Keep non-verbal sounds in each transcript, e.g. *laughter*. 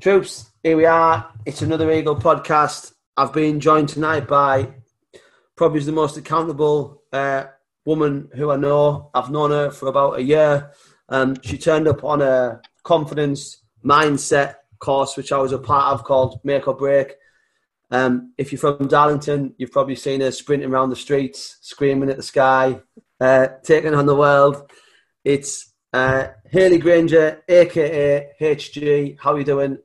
Troops, here we are. It's another Eagle podcast. I've been joined tonight by probably the most accountable uh, woman who I know. I've known her for about a year. Um, she turned up on a confidence mindset course, which I was a part of called Make or Break. Um, if you're from Darlington, you've probably seen her sprinting around the streets, screaming at the sky, uh, taking on the world. It's uh, Hayley Grainger, aka HG. How are you doing?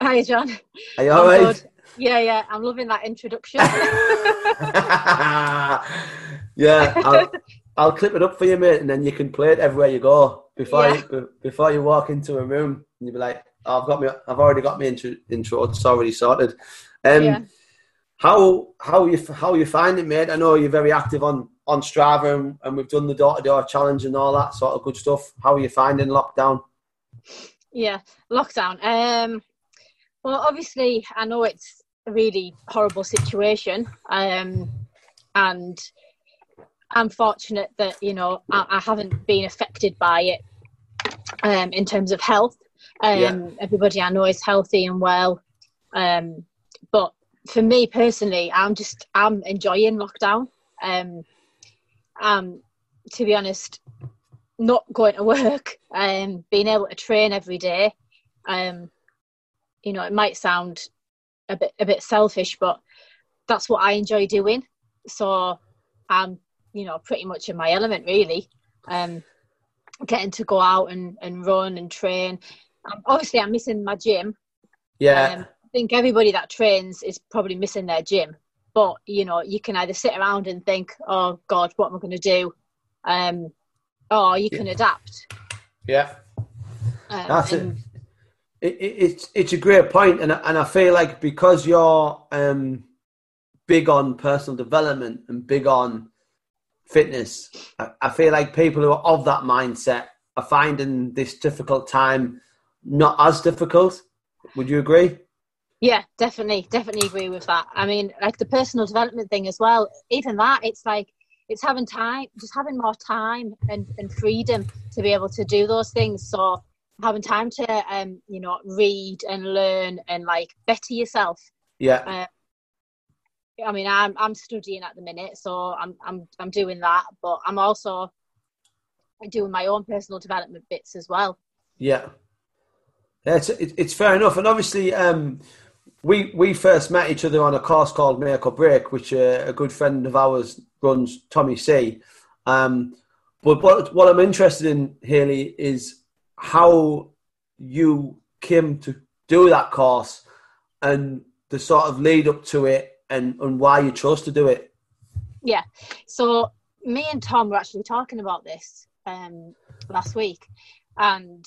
Hi, John. Are you all right? Yeah, yeah. I'm loving that introduction. *laughs* *laughs* yeah, I'll, I'll clip it up for you, mate, and then you can play it everywhere you go. Before Yeah. you before you walk into a room, and you'll be like, oh, "I've got me. I've already got me intro. intro it's already sorted." Um, Yeah. How how you how you find it, mate? I know you're very active on on Strava, and, and we've done the door to door challenge and all that sort of good stuff. How are you finding lockdown? yeah, lockdown. Um, well, obviously, I know it's a really horrible situation, um, and I'm fortunate that you know I, I haven't been affected by it um, in terms of health. Um, Yeah. Everybody I know is healthy and well, um, but for me personally, I'm just I'm enjoying lockdown. Um, um, to be honest, not going to *laughs* work, um, being able to train every day. Um, you know, it might sound a bit a bit selfish, but that's what I enjoy doing. So I'm, you know, pretty much in my element really. Um, getting to go out and, and run and train. Um, obviously, I'm missing my gym. Yeah, Um, I think everybody that trains is probably missing their gym. But you know, you can either sit around and think, "Oh God, what am I going to do?" Um, or you can adapt. yeah. Um, That's it. It, it, it's it's a great point, and and I feel like because you're um, big on personal development and big on fitness, I, I feel like people who are of that mindset are finding this difficult time not as difficult. Would you agree? Yeah, definitely, definitely agree with that. I mean, like the personal development thing as well. Even that, it's like it's having time, just having more time and, and freedom to be able to do those things. So having time to, um, you know, read and learn and like better yourself. Yeah, I mean, I'm I'm studying at the minute, so I'm I'm I'm doing that, but I'm also doing my own personal development bits as well. yeah. Yeah, it's, it, it's fair enough, and obviously, um, we we first met each other on a course called Make or Break, which uh, a good friend of ours runs, Tommy C. Um, but what what I'm interested in, Hayley, is how you came to do that course and the sort of lead up to it, and and why you chose to do it. Yeah. So me and Tom were actually talking about this um, last week, and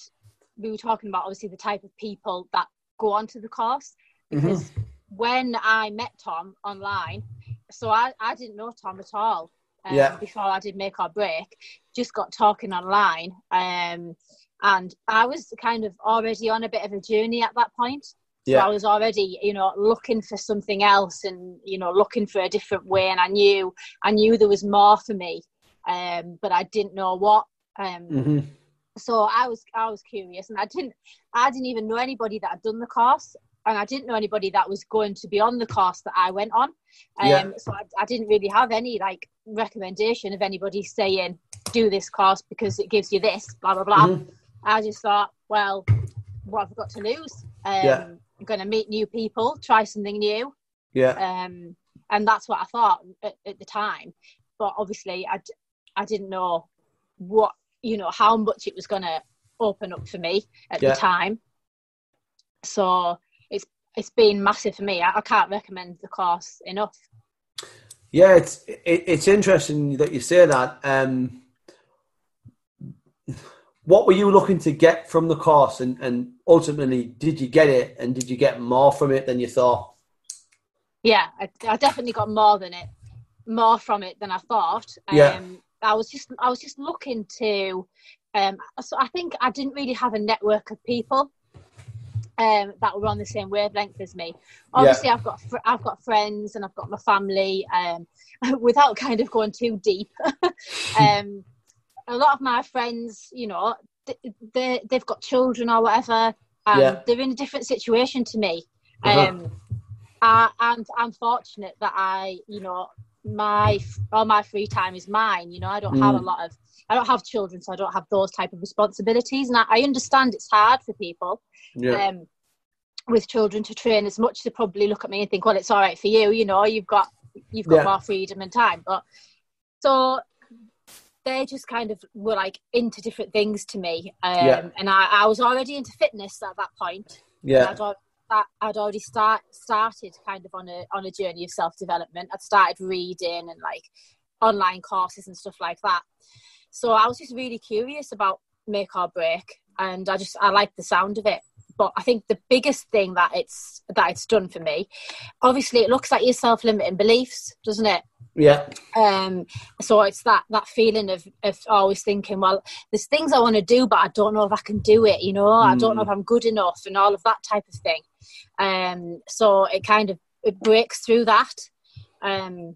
we were talking about obviously the type of people that go onto the course because when I met Tom online, so I, I didn't know Tom at all. Um, Yeah. Before I did make or break, just got talking online, um, and I was kind of already on a bit of a journey at that point. So Yeah. I was already, you know, looking for something else and, you know, looking for a different way. And I knew, I knew there was more for me, um, but I didn't know what. Um, hmm so I was, I was curious, and I didn't, I didn't even know anybody that had done the course, and I didn't know anybody that was going to be on the course that I went on. Um, Yeah. So I, I didn't really have any like recommendation of anybody saying do this course because it gives you this, blah blah blah. Mhm. I just thought, well, what have I got to lose? Um, Yeah. I'm going to meet new people, try something new. Yeah, Um, and that's what I thought at, at the time. But obviously, I, d- I didn't know what, you know, how much it was going to open up for me at Yeah. the time. So it's it's been massive for me. I, I can't recommend the course enough. Yeah, it's it, it's interesting that you say that. Um, what were you looking to get from the course, and, and ultimately, did you get it, and did you get more from it than you thought? Yeah, I, I definitely got more than it, more from it than I thought. Um, Yeah. I was just I was just looking to, um, so I think I didn't really have a network of people. Um, that were on the same wavelength as me. Obviously, I've got fr- I've got friends and I've got my family. Um, *laughs* without kind of going too deep, *laughs* um, a lot of my friends, you know, they they've got children or whatever, and Yeah. they're in a different situation to me. Uh-huh. Um, I, and I'm fortunate that I, you know, my all my free time is mine. You know, I don't have a Mm. lot of, I don't have children, so I don't have those type of responsibilities. And I, I understand it's hard for people Yeah. um, with children to train as much. They probably look at me and think, well, it's all right for you. You know, you've got you've got Yeah. more freedom and time. But so they just kind of were like into different things to me. Um, Yeah. And I, I was already into fitness at that point. yeah. I'd, I'd already start, started kind of on a on a journey of self development. I'd started reading and like online courses and stuff like that. So I was just really curious about make or break, and I just I liked the sound of it. But I think the biggest thing that it's that it's done for me, obviously, it looks like your self limiting beliefs, doesn't it? Yeah. um so it's that that feeling of of always thinking well there's things i want to do but i don't know if i can do it you know i don't know if i'm good enough and all of that type of thing um so it kind of it breaks through that um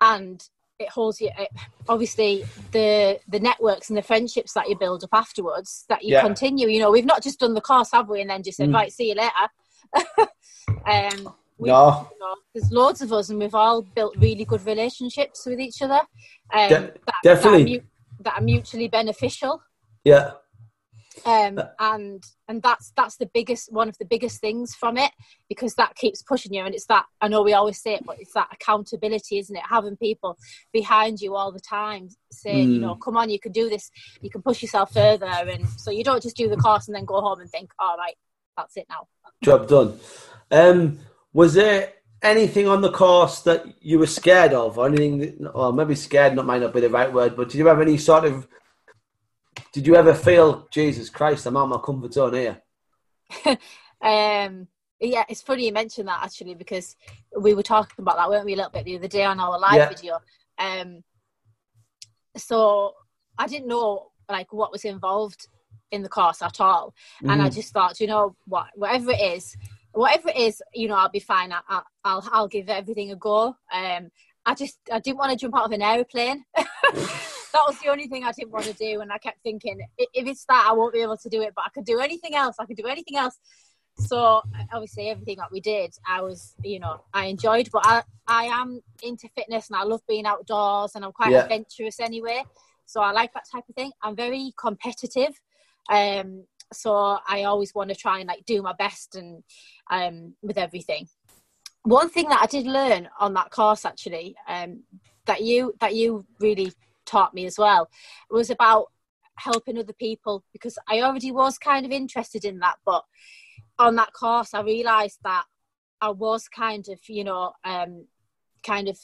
and it holds you it, obviously the the networks and the friendships that you build up afterwards that you Yeah. continue you know we've not just done the course have we and then just said Mm. right see you later *laughs* um we- No. you know, there's loads of us, and we've all built really good relationships with each other. Um, De- that, definitely. that are, mu- that are mutually beneficial. Yeah. Um, and and that's that's the biggest one of the biggest things from it because that keeps pushing you and it's that I know we always say it but it's that accountability isn't it having people behind you all the time saying you Mm. know come on you can do this you can push yourself further and so you don't just do the course and then go home and think all right that's it now Job done. Um, was there anything on the course that you were scared of, or anything? That, or maybe scared not might not be the right word, but did you have any sort of? Did you ever feel Jesus Christ? I'm out of my comfort zone here. *laughs* Um, yeah, it's funny you mentioned that actually because we were talking about that, weren't we, a little bit the other day on our live Yeah. video. Um, so I didn't know like what was involved in the course at all, and I Mhm. just thought, you know, what, whatever it is, whatever it is, you know, I'll be fine. I, I, I'll I'll give everything a go. Um, I just I didn't want to jump out of an aeroplane. *laughs* that was the only thing I didn't want to do, and I kept thinking, if it's that, I won't be able to do it. But I could do anything else. I could do anything else. So obviously, everything that we did, I was, you know, I enjoyed. But I I am into fitness, and I love being outdoors, and I'm quite Yeah. adventurous anyway. So I like that type of thing. I'm very competitive. Um, so I always want to try and like do my best and um, with everything. One thing that I did learn on that course actually, um, that you that you really taught me as well, was about helping other people because I already was kind of interested in that, but on that course I realised that I was kind of you know um, kind of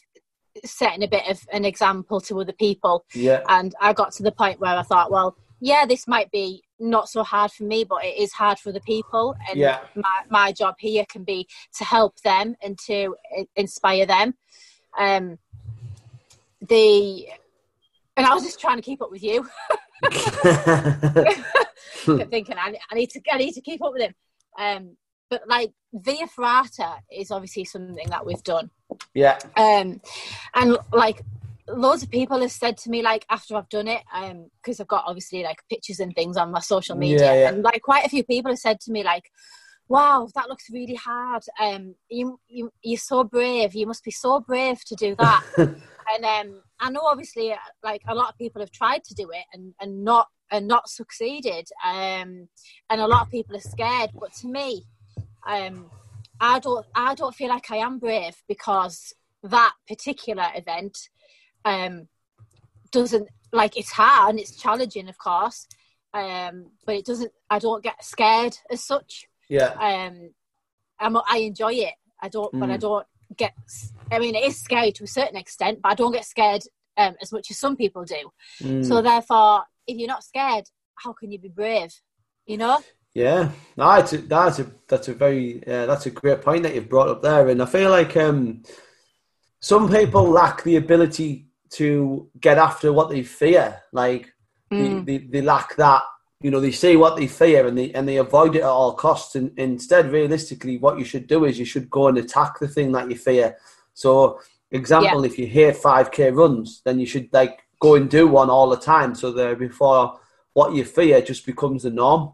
setting a bit of an example to other people Yeah. and I got to the point where I thought, well, yeah, this might be not so hard for me, but it is hard for the people. And Yeah. my, my job here can be to help them and to inspire them. Um, the and I was just trying to keep up with you, kept *laughs* *laughs* thinking I, I need to I need to keep up with him. Um, but like Via Ferrata is obviously something that we've done yeah. um and like loads of people have said to me like after i've done it um because i've got obviously like pictures and things on my social media Yeah, yeah. and like quite a few people have said to me like wow that looks really hard. Um you, you you're so brave. You must be so brave to do that. *laughs* And um i know obviously uh, like a lot of people have tried to do it and and not and not succeeded um and a lot of people are scared. But to me um i don't i don't feel like i am brave because that particular event um doesn't like it's hard and it's challenging of course um but it doesn't i don't get scared as such yeah. um I'm, i enjoy it i don't but i Mm. don't get i mean it is scary to a certain extent but i don't get scared um, as much as some people do Mm. so therefore if you're not scared how can you be brave you know Yeah, no, that's a, that's a that's a very uh, that's a great point that you've brought up there, and I feel like um, some people lack the ability to get after what they fear. Like Mm. they, they, they lack that. You know, they say what they fear and they and they avoid it at all costs. And instead, realistically, what you should do is you should go and attack the thing that you fear. So, example, if you hear five k runs, then you should like go and do one all the time. So there, before what you fear just becomes the norm.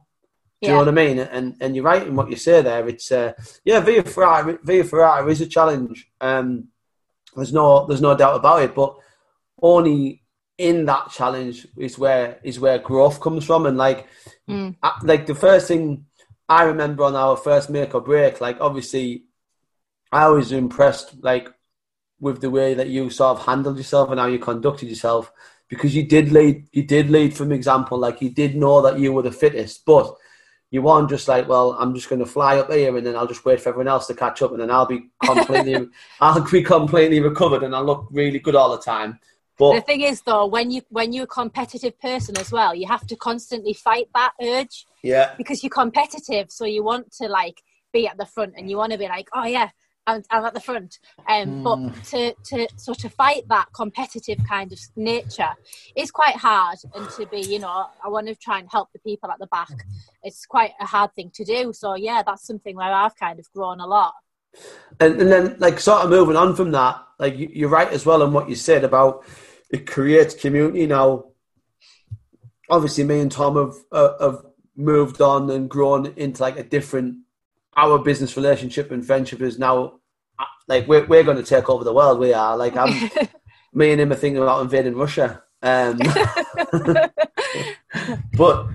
Do you know what I mean? And and you're right in what you say there. It's uh, yeah, Via Ferrata, Via Ferrata is a challenge. Um, there's no there's no doubt about it. But only in that challenge is where is where growth comes from. And like Mm. I- like the first thing I remember on our first make or break, like obviously I was impressed like with the way that you sort of handled yourself and how you conducted yourself because you did lead you did lead from example like you did know that you were the fittest but you weren't just like well i'm just going to fly up here and then i'll just wait for everyone else to catch up and then i'll be completely *laughs* i'll be completely recovered and i'll look really good all the time The thing is, though, when you when you're a competitive person as well, you have to constantly fight that urge yeah because you're competitive. So you want to like be at the front, and you want to be like, oh yeah, I'm, I'm at the front. Um, but to to so to fight that competitive kind of nature is quite hard, and to be, you know, I want to try and help the people at the back. It's quite a hard thing to do. So yeah, that's something where I've kind of grown a lot. and, and then like sort of moving on from that like you, you're right as well in what you said about it creates community now obviously me and tom have uh, have moved on and grown into like a different our business relationship and friendship is now uh, like we're, we're going to take over the world we are like i'm *laughs* me and him are thinking about invading russia um *laughs* but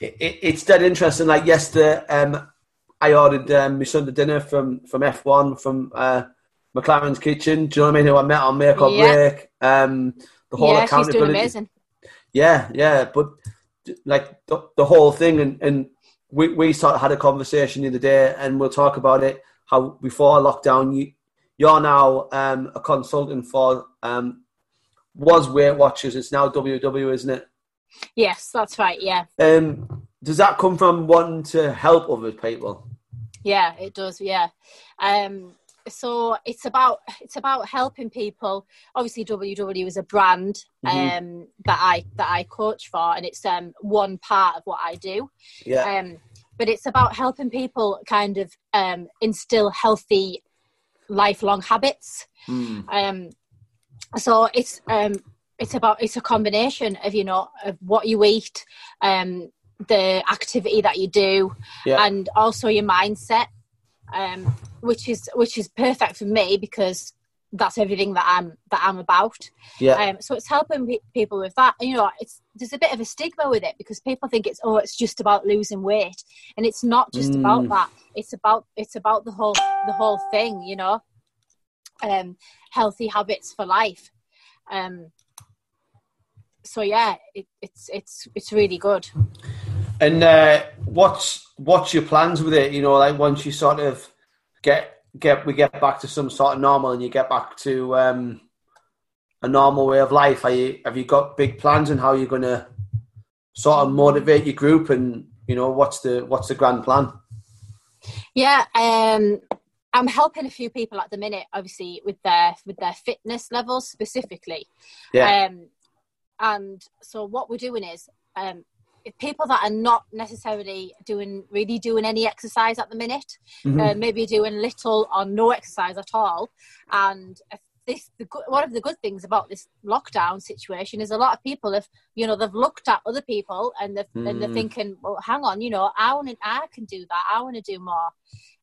it, it, it's dead interesting. Like yesterday, um, I ordered um, my Sunday dinner from from F1 from uh, McLaren's Kitchen. Do you know what I mean? Who I met on Make or Yeah. Break. Um, the whole yeah, she's doing amazing. Yeah, yeah, but like the, the whole thing, and, and we we sort of had a conversation the other day, and we'll talk about it. How before lockdown, you you're now um, a consultant for um, was Weight Watchers. It's now WW, isn't it? Yes, that's right. Yeah. Um, does that come from wanting to help other people? Yeah, it does. Yeah. Um, so it's about it's about helping people. Obviously, WW is a brand um, Mhm. that I that I coach for, and it's um, one part of what I do. Yeah, Um, but it's about helping people kind of um, instill healthy, lifelong habits. Mm. Um, so it's um, it's about it's a combination of you know of what you eat, um, the activity that you do, yeah, and also your mindset, um, which is which is perfect for me because that's everything that I'm that I'm about. yeah, Um, so it's helping pe- people with that. You know, it's there's a bit of a stigma with it because people think it's oh, it's just about losing weight, and it's not just about Mm. that. It's about it's about the whole the whole thing. You know, um, healthy habits for life. Um, so yeah, it, it's it's it's really good. And uh, what's what's your plans with it? You know, like once you sort of get get we get back to some sort of normal, and you get back to um, a normal way of life. Are you have you got big plans on how you're going to sort of motivate your group? And you know, what's the what's the grand plan? Yeah, um, I'm helping a few people at the minute, obviously with their with their fitness levels specifically. Yeah, Um, and so what we're doing is um, people that are not necessarily doing really doing any exercise at the minute, Mhm. uh, maybe doing little or no exercise at all, and if this the one of the good things about this lockdown situation is a lot of people have you know they've looked at other people and they're, and they're Mm. thinking well hang on you know I want to I can do that I want to do more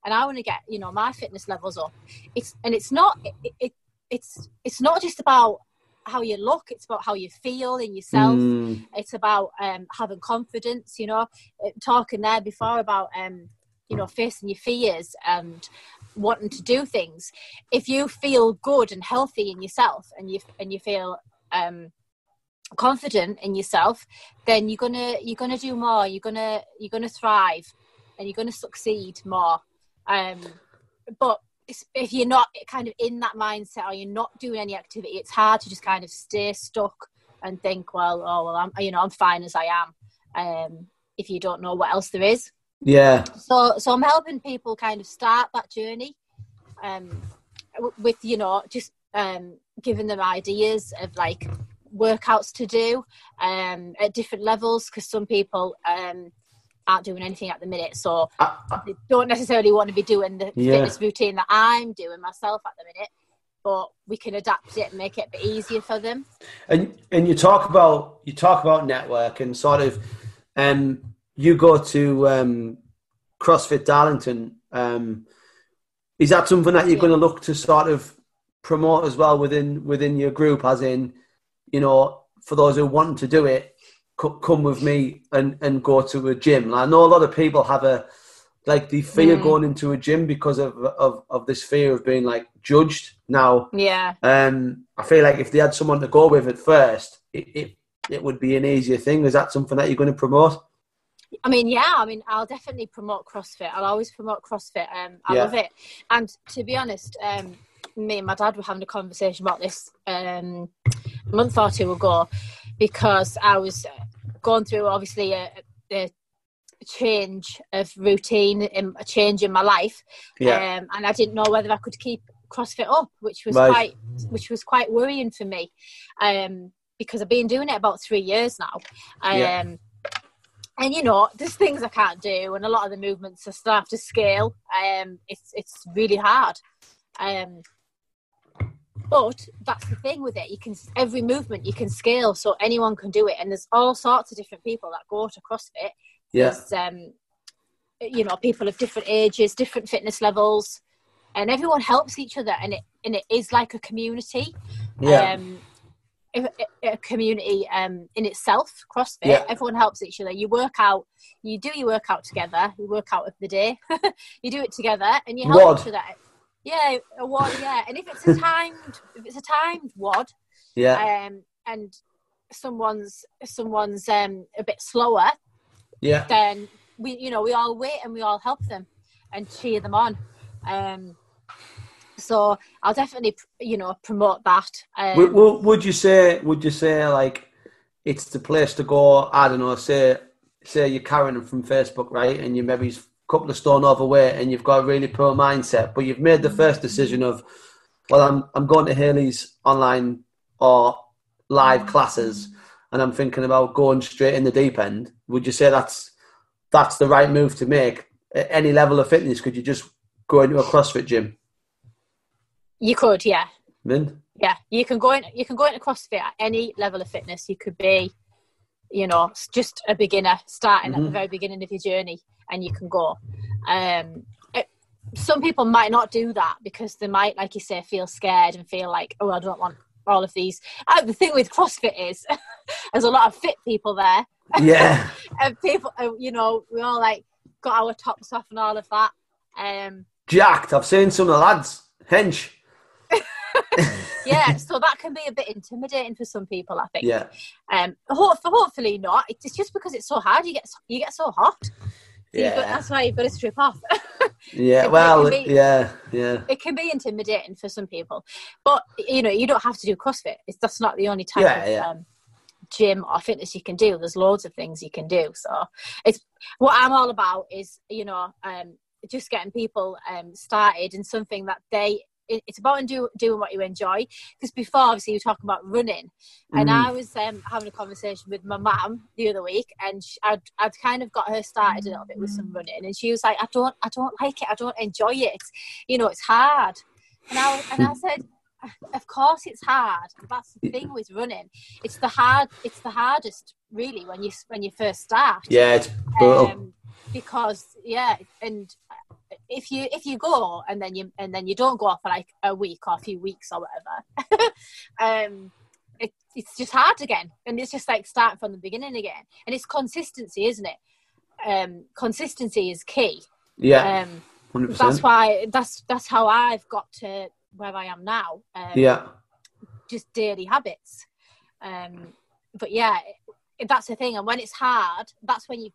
and I want to get you know my fitness levels up it's and it's not it, it it's it's not just about how you look it's about how you feel in yourself. Mm, it's about um, having confidence you know. Uh, talking there before about um, you know facing your fears and wanting to do things. If you feel good and healthy in yourself and you and you feel um, confident in yourself then you're gonna you're gonna do more. You're gonna you're gonna thrive and you're gonna succeed more. Um, but if you're not kind of in that mindset or you're not doing any activity it's hard to just kind of stay stuck and think well oh well i'm you know i'm fine as i am um, if you don't know what else there is. Yeah, so so i'm helping people kind of start that journey um, with you know just um, giving them ideas of like workouts to do um, at different levels because some people um, aren't doing anything at the minute so I, I, they don't necessarily want to be doing the Yeah. fitness routine that i'm doing myself at the minute but we can adapt it and make it a bit easier for them and and you talk about you talk about network and sort of um you go to um, CrossFit Darlington. Um, is that something that you're Yeah. going to look to sort of promote as well within within your group? As in, you know, for those who want to do it, come with me and and go to a gym. I know a lot of people have a like the fear Mm. going into a gym because of, of of this fear of being like judged. Now, Yeah. um, I feel like if they had someone to go with at first, it, it it would be an easier thing. Is that something that you're going to promote? I mean, yeah, I mean, I'll definitely promote CrossFit. I'll always promote CrossFit. Um, I Yeah. love it. And to be honest, um, me and my dad were having a conversation about this um, a month or two ago because I was going through obviously a, a change of routine, in, a change in my life, Yeah, um, and I didn't know whether I could keep CrossFit up, which was Right. quite, which was quite worrying for me, um, because I've been doing it about three years now. Um, Yeah. And you know, there's things I can't do, and a lot of the movements I still have to scale. Um, it's it's really hard. Um, but that's the thing with it. You can every movement you can scale, so anyone can do it. And there's all sorts of different people that go to CrossFit yeah, um, you know people of different ages different fitness levels and everyone helps each other and it and it is like a community yeah, um a, community um in itself crossfit Yeah. everyone helps each other you work out you do your workout together you work out of the day *laughs* you do it together and you help each other yeah a WOD yeah and if it's a timed if it's a timed WOD yeah, um and someone's someone's um a bit slower yeah. then we you know we all wait and we all help them and cheer them on um so i'll definitely you know promote that um, Would, would, would you say? Would you say like it's the place to go? I don't know. Say, say you're Karen from Facebook, right? And you maybe couple of stone overweight, and you've got a really poor mindset, but you've made the first decision of, well, I'm I'm going to Hayley's online or live classes, and I'm thinking about going straight in the deep end. Would you say that's that's the right move to make? At any level of fitness, could you just go into a CrossFit gym? you could yeah Then yeah you can go in you can go into crossfit at any level of fitness you could be you know just a beginner starting at the Mhm. very beginning of your journey and you can go um it, some people might not do that because they might like you say feel scared and feel like oh i don't want all of these uh, the thing with crossfit is *laughs* there's a lot of fit people there yeah, *laughs* and people uh, you know we all like got our tops off and all of that um jacked. I've seen some of the lads hench. *laughs* yeah so that can be a bit intimidating for some people i think Yeah, Um, hope, hopefully not. It's just because it's so hard. You get so- you get so hot. So you've got- yeah, that's why you've got to strip off. *laughs* yeah. Well, be- yeah, yeah, it can be intimidating for some people, but you know you don't have to do CrossFit. It's that's not the only type Yeah, of yeah. Um, gym or fitness you can do. There's loads of things you can do. So it's what I'm all about is you know um, just getting people um, started in something that they. It- It's about do, doing what you enjoy. Because before, obviously, you were talking about running, and Mm. I was um, having a conversation with my mum the other week, and sh I'd, I'd kind of got her started a little bit with some running, and she was like, "I don't, I don't like it. I don't enjoy it. It's, you know, it's hard." And I and I said, "Of course, it's hard. That's the thing with running. It's the hard. It's the hardest, really, when you when you first start. yeah. It's brutal. Um, because yeah, and if you if you go and then you and then you don't go for like a week or a few weeks or whatever, *laughs* um, it, it's just hard again, and it's just like starting from the beginning again. And it's consistency, isn't it? Um, consistency is key. yeah, Um, hundred that's why that's that's how I've got to where I am now. Um, Yeah, just daily habits. Um, but yeah, it, that's the thing. And when it's hard, that's when you.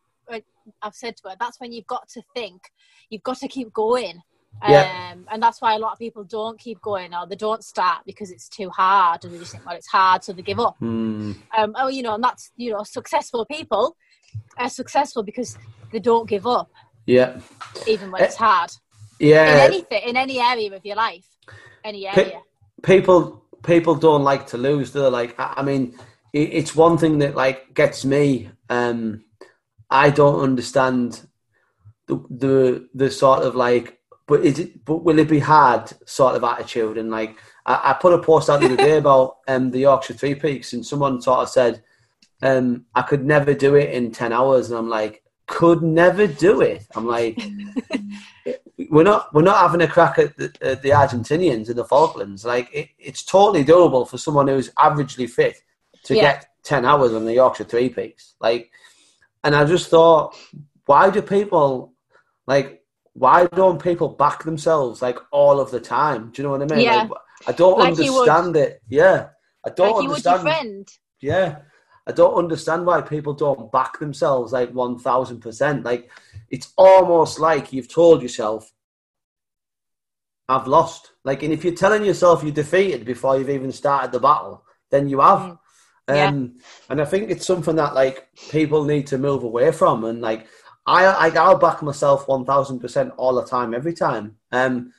I've said to her, that's when you've got to think. You've got to keep going. Yeah. Um, and that's why a lot of people don't keep going or they don't start because it's too hard and they just think, well, it's hard, so they give up. Mm, Um, oh, you know, and that's you know, successful people are successful because they don't give up yeah, even when it's hard Yeah. in anything in any area of your life, any area. people people don't like to lose. They're like, I I mean, it, it's one thing that like gets me. Um, I don't understand the the the sort of like, but is it? But will it be hard? Sort of attitude, and like, I, I put a post out the other day about um the Yorkshire Three Peaks, and someone sort of said, um, I could never do it in ten hours, and I'm like, could never do it. I'm like, *laughs* we're not we're not having a crack at the, at the Argentinians in the Falklands. Like it, it's totally doable for someone who's averagely fit to Yeah. get ten hours on the Yorkshire Three Peaks. Like, and I just thought, why do people like? Why don't people back themselves like all of the time? Do you know what I mean? Yeah. Like, I don't Like understand it. Yeah, I don't like you would your understand. friend. Yeah. I don't understand why people don't back themselves like 1000%. Like, it's almost like you've told yourself, I've lost. Like, and if you're telling yourself you're defeated before you've even started the battle, then you have. Mm. Yeah. Um, and I think it's something that like people need to move away from. And like, I, I I'll back myself 1000% all the time, every time. Um,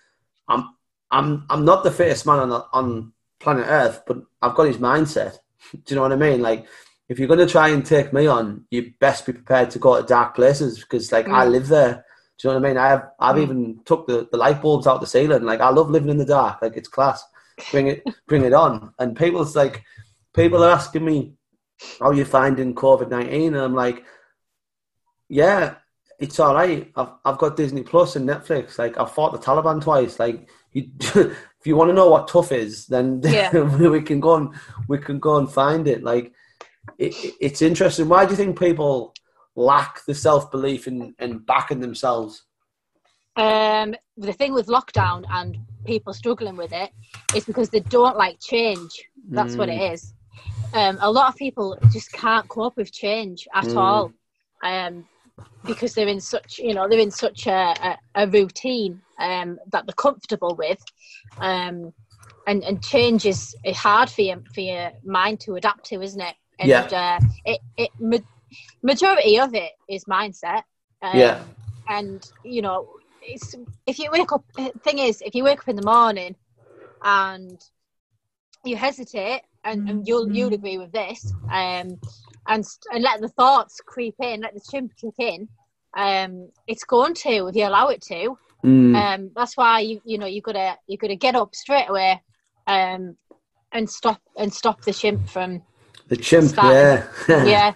I'm, I'm, I'm not the fittest man on, on planet Earth, but I've got his mindset. Do you know what I mean? Like, if you're going to try and take me on, you best be prepared to go to dark places because, like, I Mm. live there. Do you know what I mean? I have, I've Mm. even took the, the light bulbs out the ceiling. Like, I love living in the dark. Like, it's class. Bring it, bring it on. And people's like, people are asking me, "How you finding COVID 19?" And I'm like, "Yeah, it's all right. I've I've got Disney Plus and Netflix. Like, I've fought the Taliban twice. Like, you, *laughs* if you want to know what tough is, then Yeah. *laughs* we can go and we can go and find it. Like, it, it- it's interesting. Why do you think people lack the self belief in, in backing themselves? Um, the thing with lockdown and people struggling with it is because they don't like change. That's what Mm. it is. Um, a lot of people just can't cope with change at Mm. all, um, because they're in such you know they're in such a, a, a routine um, that they're comfortable with, um, and and change is hard for your for your mind to adapt to, isn't it? And Yeah. uh, it it ma- majority of it is mindset. Um, Yeah. and you know it's if you wake up thing is if you wake up in the morning and you hesitate and, and you'll you'll agree with this um and and let the thoughts creep in let the chimp kick in. Um it's going to if you allow it to. Mm. um that's why you you know you gotta you gotta get up straight away um and stop and stop the chimp from the chimp, starting yeah, *laughs* yeah.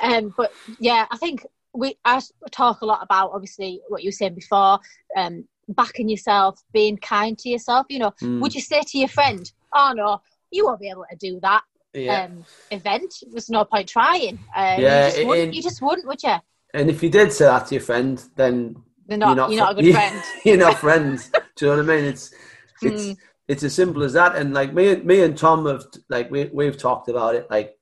Um but yeah i think we i talk a lot about obviously what you were saying before um backing yourself being kind to yourself you know. Mm. would you say to your friend oh no you won't be able to do that yeah. um event there's no point trying um, Yeah, you, just it- wouldn't, it- you just wouldn't would you And if you did say that to your friend, then they're not you're you're not, not, a good *laughs* friend *laughs* you're not friends. Do you know what I mean? It's *laughs* it's Mm. it's as simple as that. And like me, me and Tom have like we we've talked about it. Like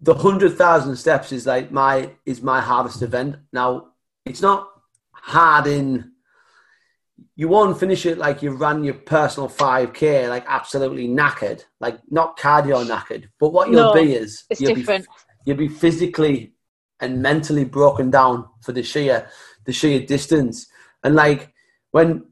the hundred thousand steps is like my is my hardest event. Now it's not hard in. You won't finish it like you ran your personal five k, like absolutely knackered, like not cardio knackered. But what you'll No, be is it's you'll different Be, you'll be physically and mentally broken down for the sheer the sheer distance. And like when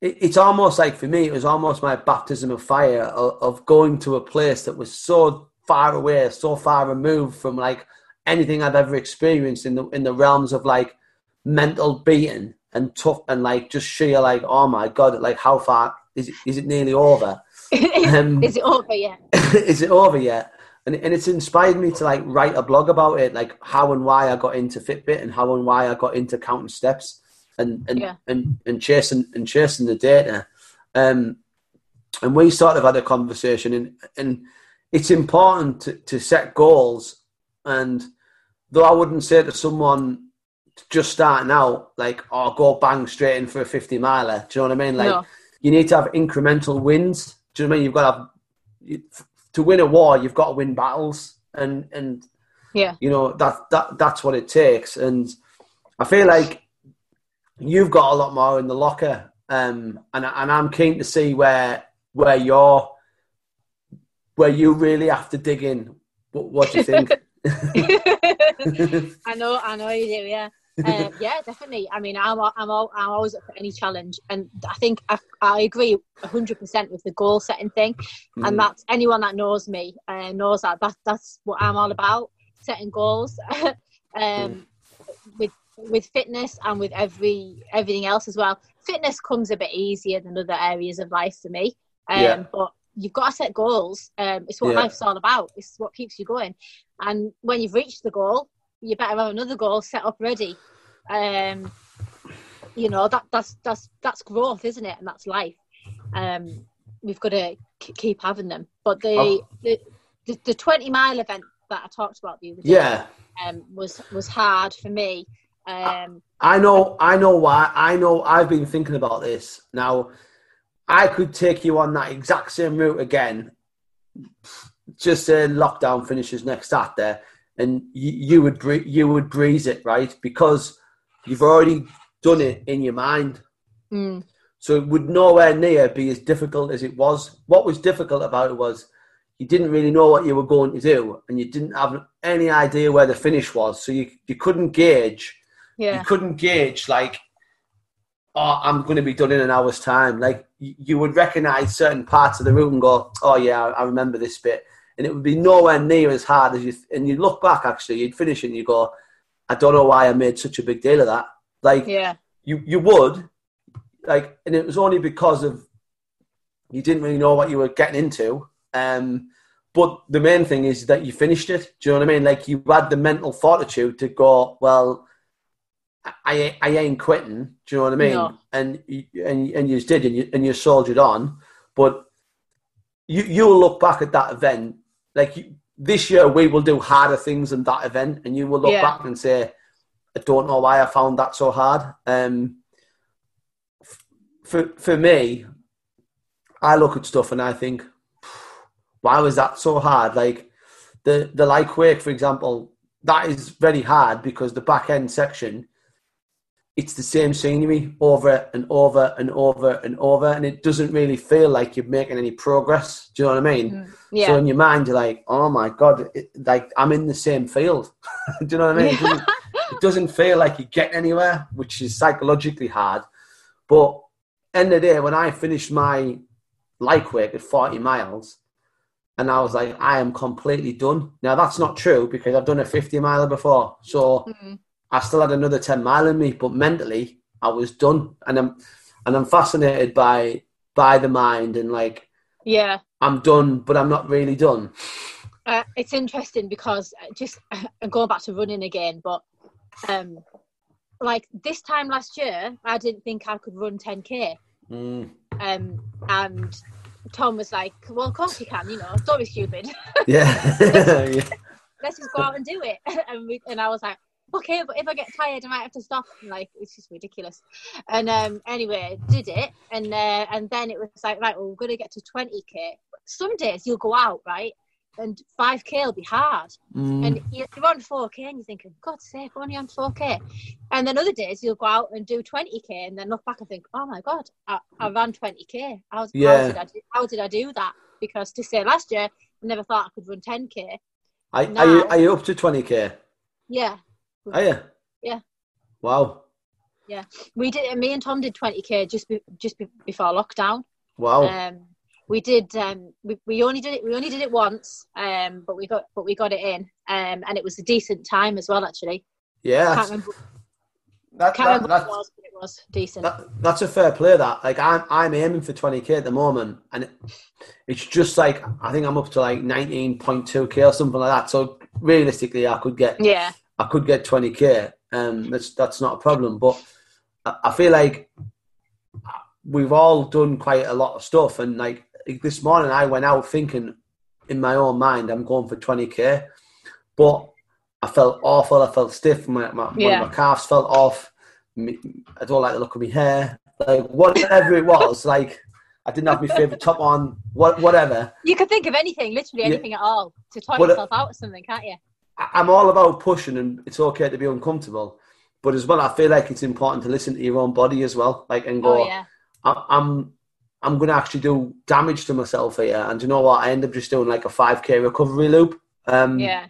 it, it's almost like for me, it was almost my baptism of fire of, of going to a place that was so far away, so far removed from like anything I've ever experienced in the in the realms of like mental beating and tough and like just sheer like oh my god, like how far is it, is it nearly over? Um, *laughs* is it over yet *laughs* is it over yet? And, and it's inspired me to like write a blog about it, like how and why I got into Fitbit and how and why I got into counting steps and and Yeah. and, and chasing and chasing the data. Um, and we sort of had a conversation, and and it's important to, to set goals. And though I wouldn't say to someone just starting out, like, oh, go bang straight in for a fifty miler. Do you know what I mean? Like, no you need to have incremental wins. Do you know what I mean? You've got to have you, to win a war. You've got to win battles, and and yeah you know that that that's what it takes. And I feel like you've got a lot more in the locker, um, and and I'm keen to see where where you're where you really have to dig in. What, what do you think? *laughs* *laughs* I know, I know you do. Yeah, uh, *laughs* yeah, definitely. I mean, I'm, I'm, al- I'm always up for any challenge, and I think I, I agree hundred percent with the goal setting thing. Mm. And that's anyone that knows me uh, knows that, that that's what I'm all about: setting goals. *laughs* um, with with fitness and with every everything else as well. Fitness comes a bit easier than other areas of life for me. Um, Yeah. But you've got to set goals. Um, it's what Yeah. life's all about. It's what keeps you going. And when you've reached the goal, you better have another goal set up ready. Um, you know that that's that's that's growth, isn't it? And that's life. Um, we've got to k- keep having them. But the, Oh. the the the twenty mile event that I talked about the other day Yeah, um, was was hard for me. Um, I know, I know why. I know. I've been thinking about this. Now, I could take you on that exact same route again. Just say lockdown finishes next Saturday, and you, you would bre- you would breeze it right because you've already done it in your mind. mm, So it would nowhere near be as difficult as it was. What was difficult about it was you didn't really know what you were going to do, and you didn't have any idea where the finish was. So you you couldn't gauge yeah, you couldn't gauge like oh i'm going to be done in an hour's time like you, would recognize certain parts of the route and go oh yeah I remember this bit and it would be nowhere near as hard as you and you look back actually you'd finish and you go i don't know why i made such a big deal of that. Like yeah, you you would like and it was only because of you didn't really know what you were getting into um but the main thing is that you finished it do you know what i mean? Like you had the mental fortitude to go well i i ain't quitting do you know what i mean? No. and you and, and you did and you, and you soldiered on but you you'll look back at that event like this year we will do harder things than that event and you will look Yeah. back and say I don't know why I found that so hard. Um, for for me, I look at stuff and I think, why was that so hard? Like the the like wake, for example, that is very hard because the back end section, it's the same scenery over and over and over and over, and it doesn't really feel like you're making any progress. Do you know what I mean? mm, yeah. So in your mind, you're like, oh my god, it, like I'm in the same field. *laughs* Do you know what I mean? It doesn't, it doesn't feel like you get anywhere, which is psychologically hard. But end of the day, when I finished my like work at 40 miles, and I was like, I am completely done. Now that's not true because I've done a 50 miler before, so Mm, I still had another 10 mile in me, but mentally I was done. And I'm and I'm fascinated by by the mind and like yeah. I'm done, but I'm not really done. Uh, it's interesting because uh, just *laughs* I'm going back to running again, but um, like this time last year, I didn't think I could run 10k. Mm. Um, and Tom was like, "Well, of course you can. You know, don't be stupid. Yeah. yeah. *laughs* *laughs* Let's just go out and do it." and we, and I was like, "Okay, but if I get tired, I might have to stop." And, like it's just ridiculous. And um, anyway, did it, and uh, and then it was like, right, well, we're gonna get to 20k. Some days you'll go out, right, and 5k will be hard. Mm. and you- you're on 4k and you're thinking, God's sake, we're only on 4k. And then other days you'll go out and do 20k and then look back and think, oh my God, I, I ran 20k. How, how, Yeah. did I do, how did I do that? Because to say last year, I never thought I could run 10k. Are, are, you, are you up to 20k? Yeah, Are you? Yeah. Wow. Yeah, we did. Me and Tom did 20k just be, just be, before lockdown. Wow. Um, we did. Um, we, we only did it. We only did it once. Um, but we got but we got it in. Um, and it was a decent time as well. Actually, yeah. can't That's, remember, that, can't that, remember what it was, but it was decent. that, that's a fair play. That like I'm I'm aiming for 20k at the moment, and it, it's just like I think I'm up to like 19.2k or something like that. So realistically, I could get yeah. I could get 20k. and that's that's not a problem. But I, feel like we've all done quite a lot of stuff, and like this morning, I went out thinking in my own mind, I'm going for 20k, but I felt awful. I felt stiff. My my, one Yeah. of my calves felt off. I don't like the look of my hair. Like whatever it was, like I didn't have my favorite top on. What whatever. You could think of anything, literally Yeah. anything at all, to uh, yourself out or something, can't you? I'm all about pushing, and it's okay to be uncomfortable. But as well, I feel like it's important to listen to your own body as well, like and go. Oh yeah, I- I'm I'm going to actually do damage to myself here, and you know what? I end up just doing like a 5k recovery loop. Um, yeah.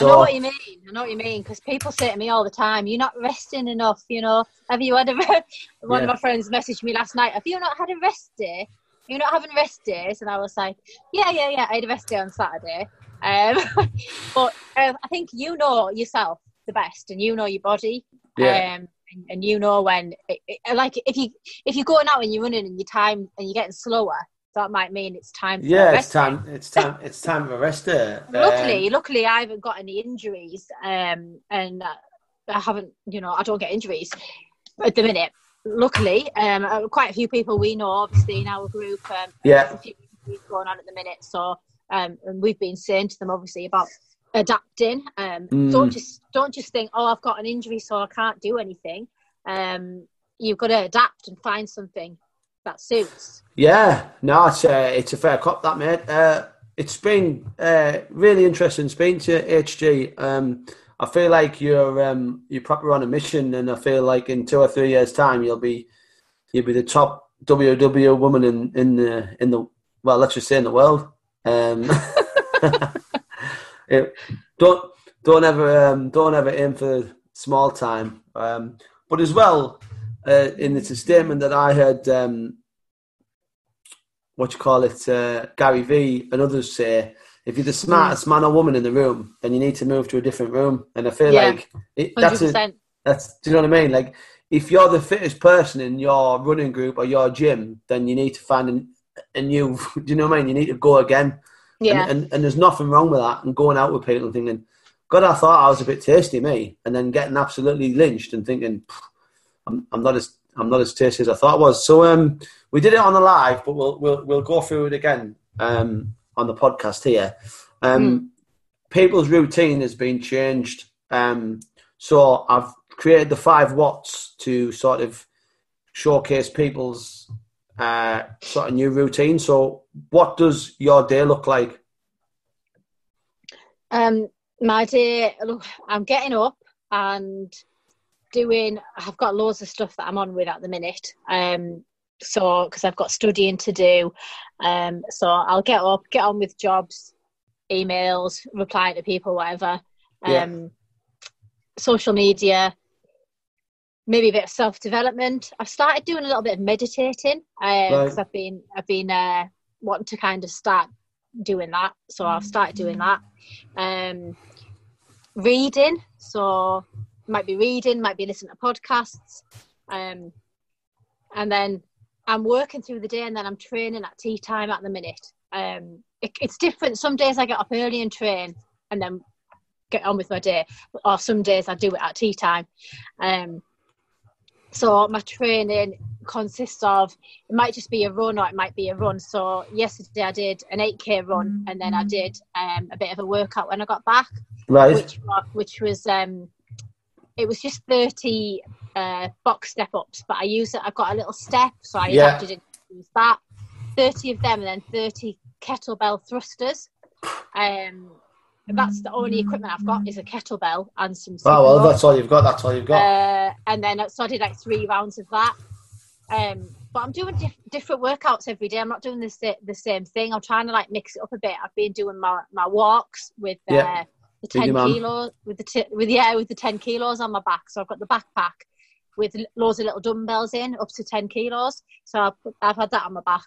I know So what you mean. I know what you mean because people say to me all the time, "You're not resting enough." You know, have you had a? *laughs* One Yeah. of my friends messaged me last night. Have you not had a rest day? You're not having rest days, and I was like, "Yeah, yeah, yeah." I had a rest day on Saturday. Um, *laughs* but uh, I think you know yourself the best, and you know your body. Yeah. Um, and, and you know when, it, it, like, if you if you're going out and you're running and your time and you're getting slower, that might mean it's time. For Yeah, a it's rest time. It's time. *laughs* It's time for a rest day. luckily, Um, luckily, I haven't got any injuries, um, and I haven't, you know, I don't get injuries at the minute. Luckily, um, uh, quite a few people we know, obviously, in our group, um, Yeah. going on at the minute. So, um, and we've been saying to them, obviously, about adapting. Um, Mm. Don't just don't just think, oh, I've got an injury, so I can't do anything. Um, you've got to adapt and find something that suits. Yeah, no, it's uh, it's a fair cop that mate. Uh, it's been uh, really interesting speaking to you, HG. Um, I feel like you're um, you're probably on a mission, and I feel like in two or three years' time you'll be you'll be the top WW woman in in the in the well, let's just say in the world. Um, *laughs* it, don't don't ever um, don't ever aim for small time. Um, but as well, uh, in it's a statement that I heard. Um, what you call it, uh, Gary Vee and others say, if you're the smartest man or woman in the room, then you need to move to a different room. And I feel Yeah. like it, that's a, that's do you know what I mean? Like if you're the fittest person in your running group or your gym, then you need to find a, a you, *laughs* Do you know what I mean? You need to go again. Yeah. And, and and there's nothing wrong with that. And going out with people and thinking, God, I thought I was a bit tasty, me, and then getting absolutely lynched and thinking, I'm, I'm not as I'm not as tasty as I thought I was. So um, we did it on the live, but we'll we'll we'll go through it again um on the podcast here. Um, people's routine has been changed. Um, so I've created the five whats to sort of showcase people's uh, sort of new routine. So, what does your day look like? Um, my day, look, I'm getting up and doing. I've got loads of stuff that I'm on with at the minute. Um, so because I've got studying to do, um, so I'll get up, get on with jobs, emails, replying to people, whatever. Um, Yeah. social media. Maybe a bit of self development. I've started doing a little bit of meditating because Right. I've been I've been uh, wanting to kind of start doing that. So I've started doing that. Um, reading, so might be reading, might be listening to podcasts, um, and then I'm working through the day, and then I'm training at tea time at the minute. Um, it, it's different. Some days I get up early and train, and then get on with my day, or some days I do it at tea time. Um, so my training consists of it might just be a run or it might be a run. So yesterday I did an 8k run and then I did um, a bit of a workout when I got back, Right. which which was um, it was just 30 uh, box step ups, but I use it. I've got a little step, so I Yeah. adapted it to use that. 30 of them and then 30 kettlebell thrusters. Um, that's the only equipment I've got is a kettlebell and some. Stuff. Oh well, that's all you've got. That's all you've got. uh, and then so I did like three rounds of that. Um, but I'm doing diff- different workouts every day. I'm not doing the, sa- the same thing. I'm trying to like mix it up a bit. I've been doing my, my walks with uh, Yeah. the ten kilos with the t- with yeah with the ten kilos on my back. So I've got the backpack with loads of little dumbbells in up to ten kilos. So I've, put, I've had that on my back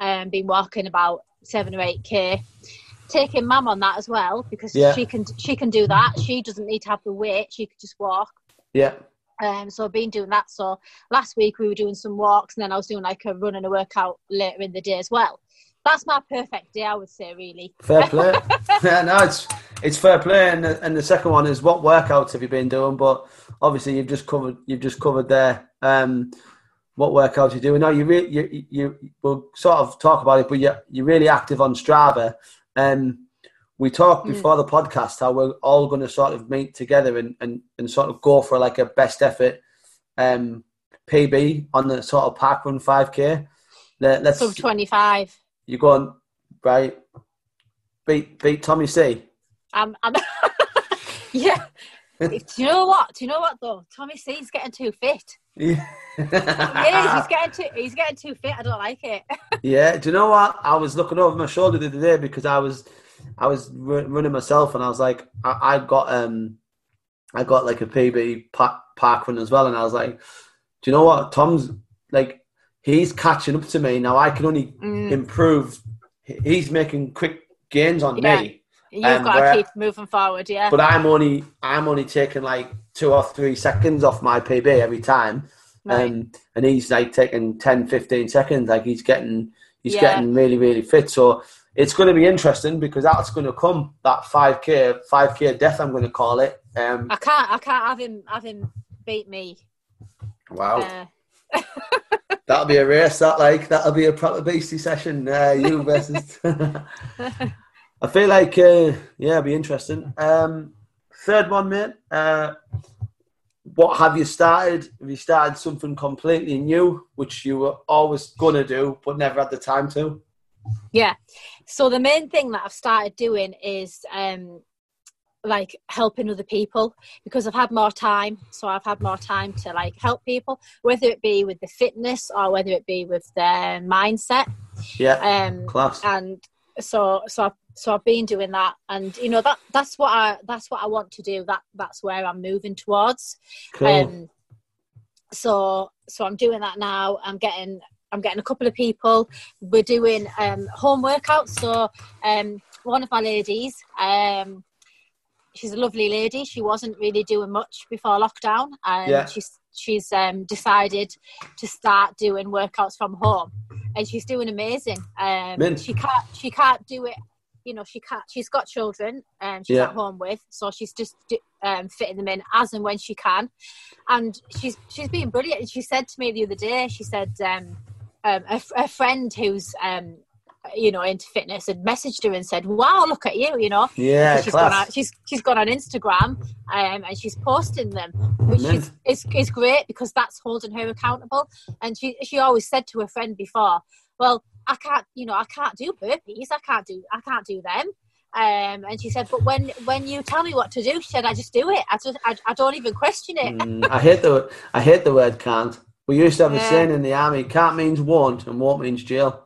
and been walking about seven or eight k. Taking mum on that as well because Yeah. she can she can do that. She doesn't need to have the weight. She could just walk. yeah. Um, so I've been doing that. So last week we were doing some walks, and then I was doing like a run and a workout later in the day as well. That's my perfect day, I would say, really. Fair *laughs* play. yeah, no, it's it's fair play. And the, and the second one is what workouts have you been doing? But obviously you've just covered you've just covered there. Um, what workouts you doing? No, you really you you we'll sort of talk about it, but you you're really active on Strava. Um, we talked Mm. before the podcast how we're all going to sort of meet together and, and, and sort of go for like a best effort um, PB on the sort of park run 5k. Let, let's Sub 25. you go on right beat beat Tommy C. I'm, I'm *laughs* yeah. Do you know what? Do you know what though? Tommy C's getting too fit. Yeah. Is. He's getting too. He's getting too fit. I don't like it. *laughs* yeah. Do you know what? I was looking over my shoulder the other day because I was I was ru- running myself and I was like I, I got um I got like a PB pa- park run as well and I was like, do you know what? Tom's like he's catching up to me now. I can only Mm, improve. He's making quick gains on Yeah. me. You've um, got to keep moving forward. Yeah. but I'm only I'm only taking like two or three seconds off my PB every time, Right. um, and he's like taking 10, 15 seconds. Like he's getting he's Yeah. getting really, really fit. So it's going to be interesting because that's going to come that five k, five k death. I'm going to call it. Um, I can't I can't have him have him beat me. wow, Uh, *laughs* that'll be a race. That like that'll be a proper beastie session. Uh, you versus. *laughs* *laughs* I feel like uh, yeah, it'll be interesting. Um, third one, mate. Uh, what have you started? Have you started something completely new, which you were always gonna do but never had the time to? Yeah. So the main thing that I've started doing is um like helping other people because I've had more time. So I've had more time to like help people, whether it be with the fitness or whether it be with their mindset. Yeah, Um class. and so so I've so I've been doing that and you know that that's what I that's what I want to do. That that's where I'm moving towards. Cool. Um, so so I'm doing that now. I'm getting I'm getting a couple of people. We're doing um, home workouts. So um, one of my ladies, um, she's a lovely lady. She wasn't really doing much before lockdown, and Yeah. she's she's um, decided to start doing workouts from home, and she's doing amazing. Um, Mint. she can't she can't do it. You know, she can't. She's got children, and she's Yeah. at home with, so she's just um, fitting them in as and when she can. And she's she's being brilliant. And she said to me the other day, she said um, um, a, a friend who's um, you know into fitness and messaged her and said, "Wow, look at you!" You know, yeah, she's gone on, she's she's gone on Instagram um, and she's posting them, which is, is is great because that's holding her accountable. And she she always said to her friend before, "Well, I can't, you know, I can't do burpees. I can't do I can't do them." Um, and she said, "But when when you tell me what to do, she said, I just do it. I just I, I don't even question it." Mm, I hate the I hate the word can't. We used to have a *laughs* Yeah. saying in the army: "Can't means won't, and won't means jail."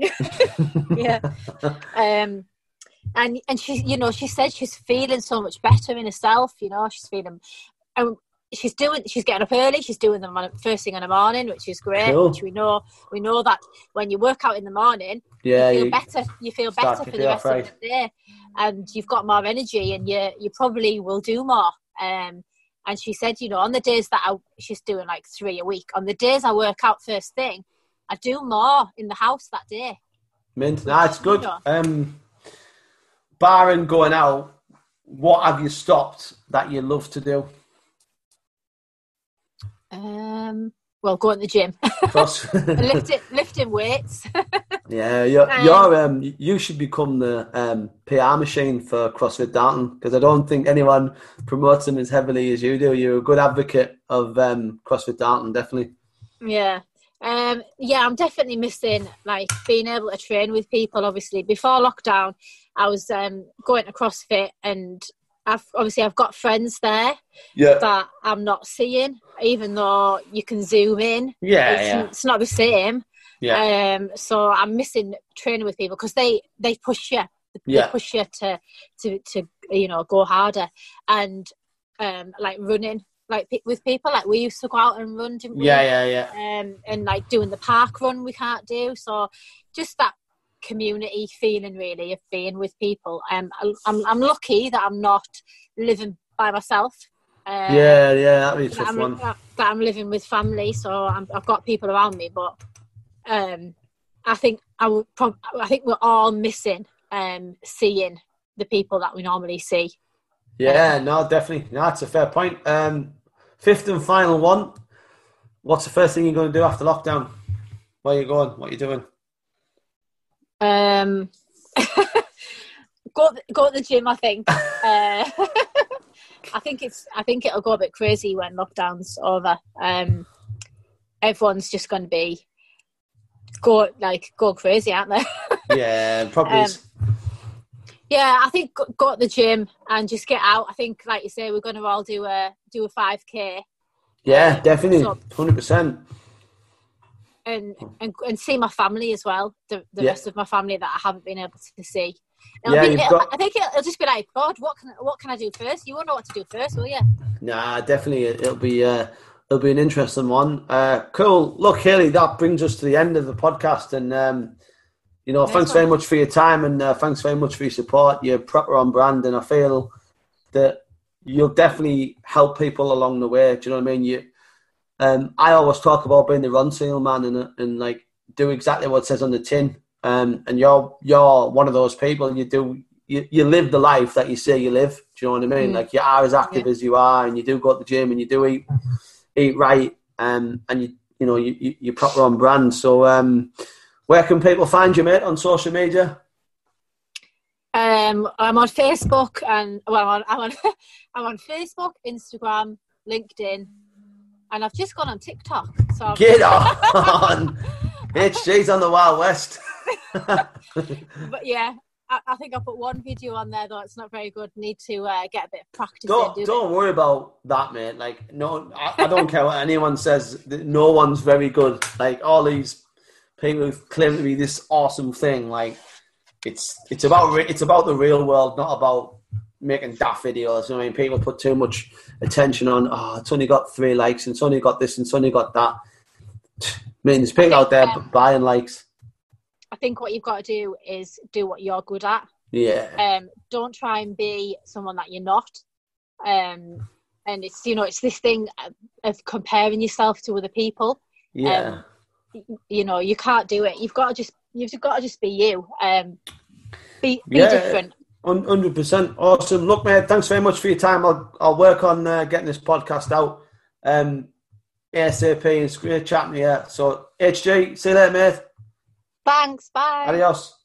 *laughs* yeah. Um, and and she, you know, she said she's feeling so much better in herself. You know, she's feeling, and she's doing, she's getting up early. She's doing them first thing in the morning, which is great. Cool. Which we know, we know that when you work out in the morning, Yeah, you feel you- better. You feel better for the rest right. of the day, and you've got more energy, and you you probably will do more. Um, and she said, you know, on the days that I, she's doing like three a week, on the days I work out first thing, I do more in the house that day. mint. Nah, it's good. Um, barring going out, what have you stopped that you love to do? Um, well, go in the gym, *laughs* lifting, lifting weights. *laughs* yeah, you're, Um, you're um, you should become the um, PR machine for CrossFit Darton because I don't think anyone promotes them as heavily as you do. You're a good advocate of um, CrossFit Darton, definitely. yeah, um, yeah, I'm definitely missing like being able to train with people. Obviously, before lockdown, I was um, going to CrossFit, and I've obviously I've got friends there Yeah, that I'm not seeing, even though you can zoom in. yeah, it's, yeah, it's not the same. yeah. Um, so I'm missing training with people because they they push you, they Yeah. push you to to to you know go harder and um like running like with people like we used to go out and run didn't we? Yeah, yeah, yeah. um and like doing the park run we can't do so just that community feeling really of being with people um I- I'm I'm lucky that I'm not living by myself uh, Yeah, yeah, that'd be a that tough I'm, one. that I'm living with family, so I'm, I've got people around me. But um, I think I would prob- I think we're all missing um, seeing the people that we normally see. Yeah, no, definitely. No, that's a fair point. Um, fifth and final one. What's the first thing you're going to do after lockdown? Where are you going? What are you doing? Um, *laughs* go go to the gym. I think. *laughs* Uh, *laughs* I think it's. I think it'll go a bit crazy when lockdown's over. Um, everyone's just going to be go like go crazy, aren't they? Yeah, probably. Um. Yeah, I think go, to the gym and just get out. I think, like you say, we're going to all do a do a five k yeah, definitely, so- hundred percent. and, and and see my family as well. The, the Yeah. rest of my family that I haven't been able to see. It'll Yeah, be- got- I think it'll, it'll just be like, God, what can what can I do first? You won't know what to do first, will you? Nah, definitely, it'll be uh, it'll be an interesting one. Uh, cool. Look, Hayley, that brings us to the end of the podcast, and um, you know, thanks very much for your time, and uh, thanks very much for your support. You're proper on brand, and I feel that you'll definitely help people along the way. Do you know what I mean? You, um, I always talk about being the Ronseal man, and and like do exactly what it says on the tin. Um, and you're you're one of those people. You do you, you live the life that you say you live. Do you know what I mean? Mm. Like you are as active yeah. as you are, and you do go to the gym, and you do eat eat right, um, and you you know you, you you're proper on brand. So um, where can people find you, mate, on social media? Um, I'm on Facebook and well, I'm on, I'm on, *laughs* I'm on Facebook, Instagram, LinkedIn, and I've just gone on TikTok. So get *laughs* on, *laughs* HG's on the Wild West. but yeah, I, I, think I put one video on there though. It's not very good. Need to uh, get a bit of practice. Don't in, do don't worry about that, mate. Like no, I, I don't care what anyone says. No one's very good. Like all these people claim to be this awesome thing, like it's it's about it's about the real world, not about making daft videos. I mean, people put too much attention on. Oh, it's only got three likes, and it's only got this, and it's only got that. I mean, there's people out there um, buying likes. I think what you've got to do is do what you're good at. Yeah. Um, don't try and be someone that you're not. Um, and it's you know it's this thing of comparing yourself to other people. Yeah. Um, you know you can't do it. You've got to just you've got to just be you. Um, be be yeah. different. Hundred percent, awesome. Look, mate, thanks very much for your time. I'll I'll work on uh, getting this podcast out um, ASAP. It's great chatting to you. So, HG, see you later, mate. Thanks. Bye. Adios.